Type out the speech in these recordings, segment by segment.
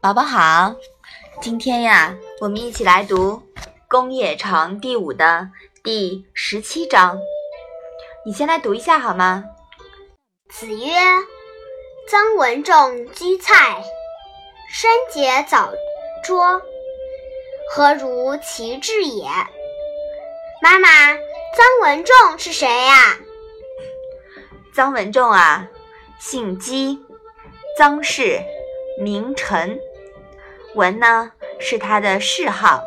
宝宝好，今天呀，我们一起来读《公冶长》第五的第十七章。你先来读一下好吗？子曰：“臧文仲居蔡，深解早拙，何如其志也？”妈妈，臧文仲是谁呀？臧文仲啊，姓姬，臧氏，名臣。文呢是他的谥号，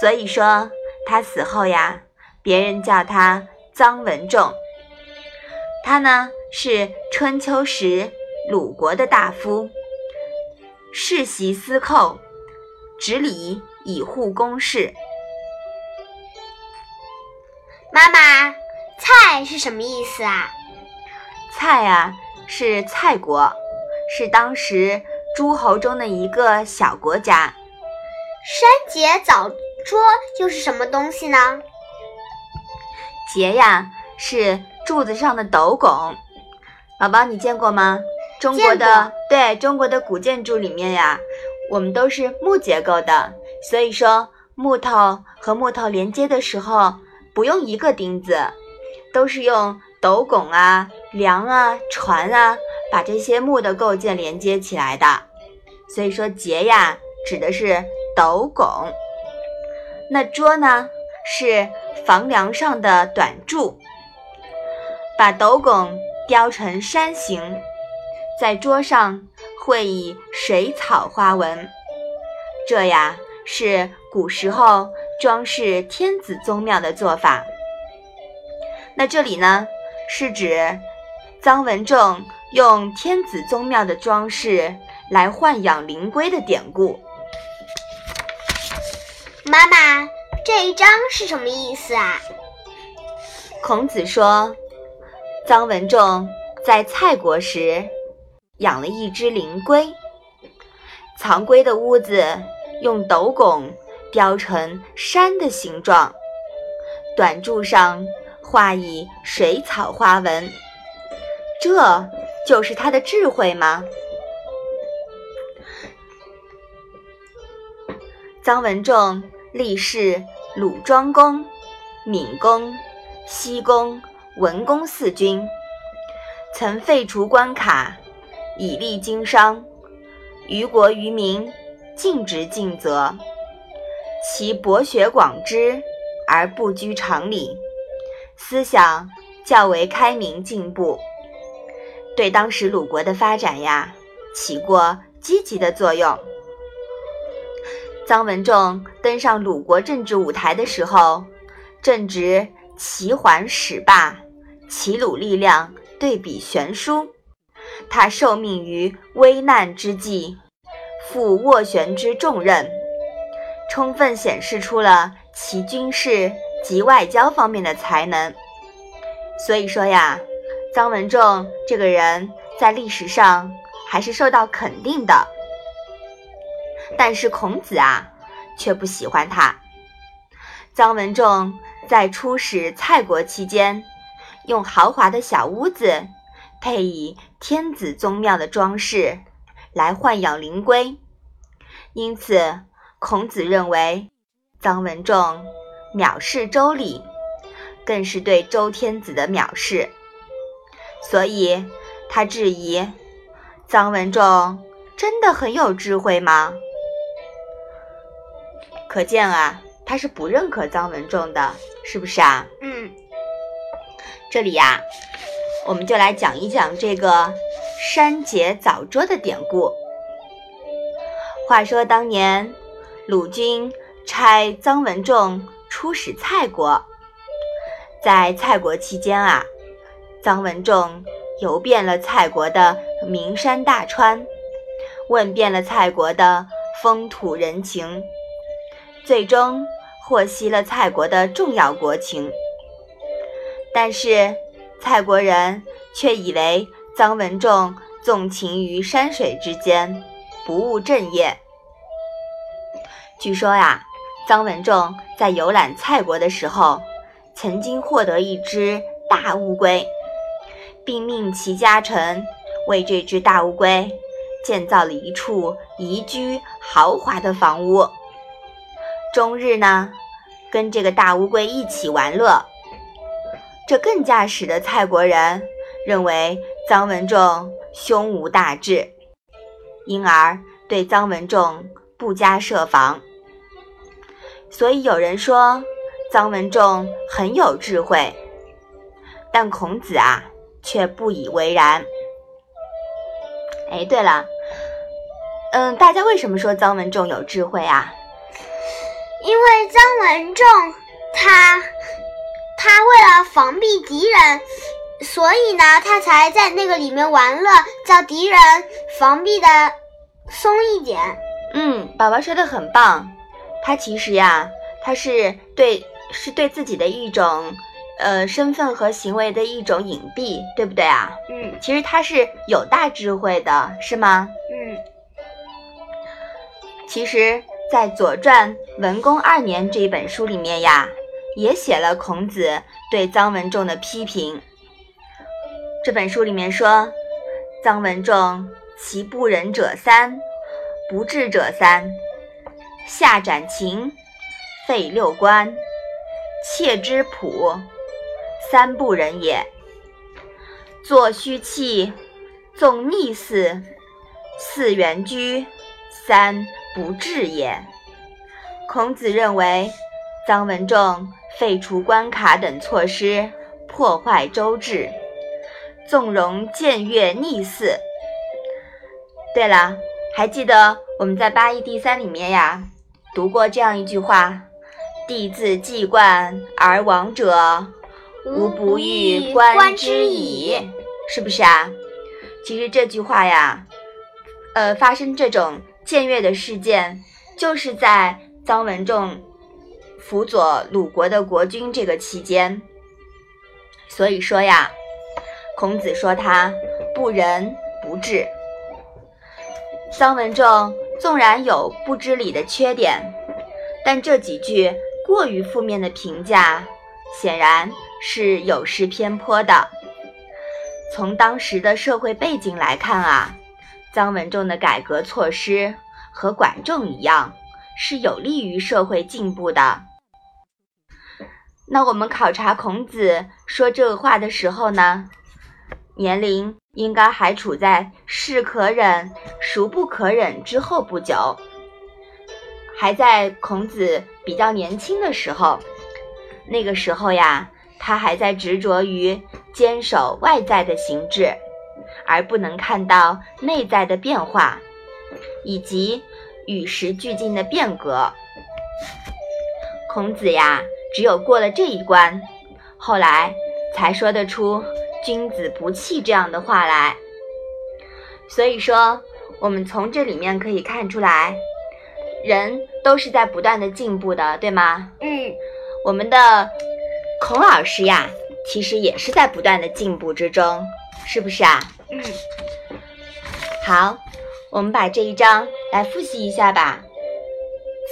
所以说他死后呀，别人叫他臧文仲。他呢是春秋时鲁国的大夫，世袭司寇，执礼以护公事。妈妈，蔡是什么意思啊？蔡啊是蔡国，是当时。诸侯中的一个小国家，山节早拙又是什么东西呢？节呀，是柱子上的斗拱。宝宝，你见过吗？中国的对中国的古建筑里面呀，我们都是木结构的，所以说木头和木头连接的时候不用一个钉子，都是用斗拱啊、梁啊、船啊。把这些木的构件连接起来的，所以说节呀指的是斗拱。那桌呢是房梁上的短柱，把斗拱雕成山形，在桌上绘以水草花纹。这呀是古时候装饰天子宗庙的做法。那这里呢是指臧文仲。用天子宗庙的装饰来豢养灵龟的典故。妈妈，这一章是什么意思啊？孔子说，臧文仲在蔡国时养了一只灵龟，藏龟的屋子用斗拱雕成山的形状，短柱上画以水草花纹，这。就是他的智慧吗？臧文仲历仕鲁庄公、闵公、西公、文公四君，曾废除关卡，以利经商，于国于民尽职尽责。其博学广知而不拘常理，思想较为开明进步。对当时鲁国的发展呀，起过积极的作用。臧文仲登上鲁国政治舞台的时候，正值齐桓始霸，齐鲁力量对比悬殊，他受命于危难之际，负斡旋之重任，充分显示出了其军事及外交方面的才能。所以说呀。臧文仲这个人，在历史上还是受到肯定的，但是孔子啊，却不喜欢他。臧文仲在出使蔡国期间，用豪华的小屋子，配以天子宗庙的装饰，来豢养灵龟，因此孔子认为臧文仲藐视周礼，更是对周天子的藐视。所以，他质疑臧文仲真的很有智慧吗？可见啊，他是不认可臧文仲的，是不是啊？嗯。这里呀，我们就来讲一讲这个山节早拙的典故。话说当年，鲁军差臧文仲出使蔡国，在蔡国期间啊。臧文仲游遍了蔡国的名山大川，问遍了蔡国的风土人情，最终获悉了蔡国的重要国情。但是蔡国人却以为臧文仲纵情于山水之间，不务正业。据说呀，臧文仲在游览蔡国的时候，曾经获得一只大乌龟。并命其家臣为这只大乌龟建造了一处宜居豪华的房屋，终日呢跟这个大乌龟一起玩乐。这更加使得蔡国人认为臧文仲胸无大志，因而对臧文仲不加设防。所以有人说臧文仲很有智慧，但孔子啊却不以为然。哎，对了，嗯，大家为什么说臧文仲有智慧啊？因为张文仲他他为了防避敌人，所以呢，他才在那个里面玩乐，叫敌人防避的松一点。嗯，宝宝说的很棒。他其实呀，他是对是对自己的一种呃身份和行为的一种隐蔽，对不对啊？嗯其实他是有大智慧的，是吗？嗯其实，在《左传·文公二年》这一本书里面呀，也写了孔子对臧文仲的批评。这本书里面说，臧文仲其不仁者三，不智者三，下斩禽，废六官，窃之朴，三不仁也。作虚器，纵逆祀，四原居，三不治也。孔子认为，臧文仲废除关卡等措施，破坏周制，纵容僭越逆肆。对了，还记得我们在八一第三里面呀读过这样一句话：“帝自既冠而亡者，吾不欲观之矣。”是不是啊？其实这句话呀，呃，发生这种僭越的事件，就是在臧文仲辅佐鲁国的国君这个期间。所以说呀，孔子说他不仁不智。臧文仲纵然有不知礼的缺点，但这几句过于负面的评价，显然是有失偏颇的。从当时的社会背景来看啊，臧文仲的改革措施和管仲一样，是有利于社会进步的。那我们考察孔子说这话的时候呢，年龄应该还处在是可忍，孰不可忍之后不久，还在孔子比较年轻的时候。那个时候呀，他还在执着于坚守外在的形制，而不能看到内在的变化，以及与时俱进的变革。孔子呀，只有过了这一关，后来才说得出“君子不器”这样的话来。所以说，我们从这里面可以看出来，人都是在不断的进步的，对吗？嗯我们的孔老师呀，其实也是在不断的进步之中，是不是啊？嗯，好，我们把这一章来复习一下吧。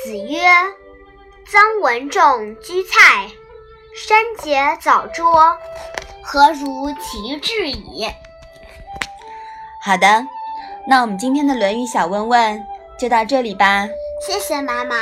子曰：“臧文仲居蔡，山节早拙，何如其志矣？”好的，那我们今天的《论语》小问问就到这里吧。谢谢妈妈。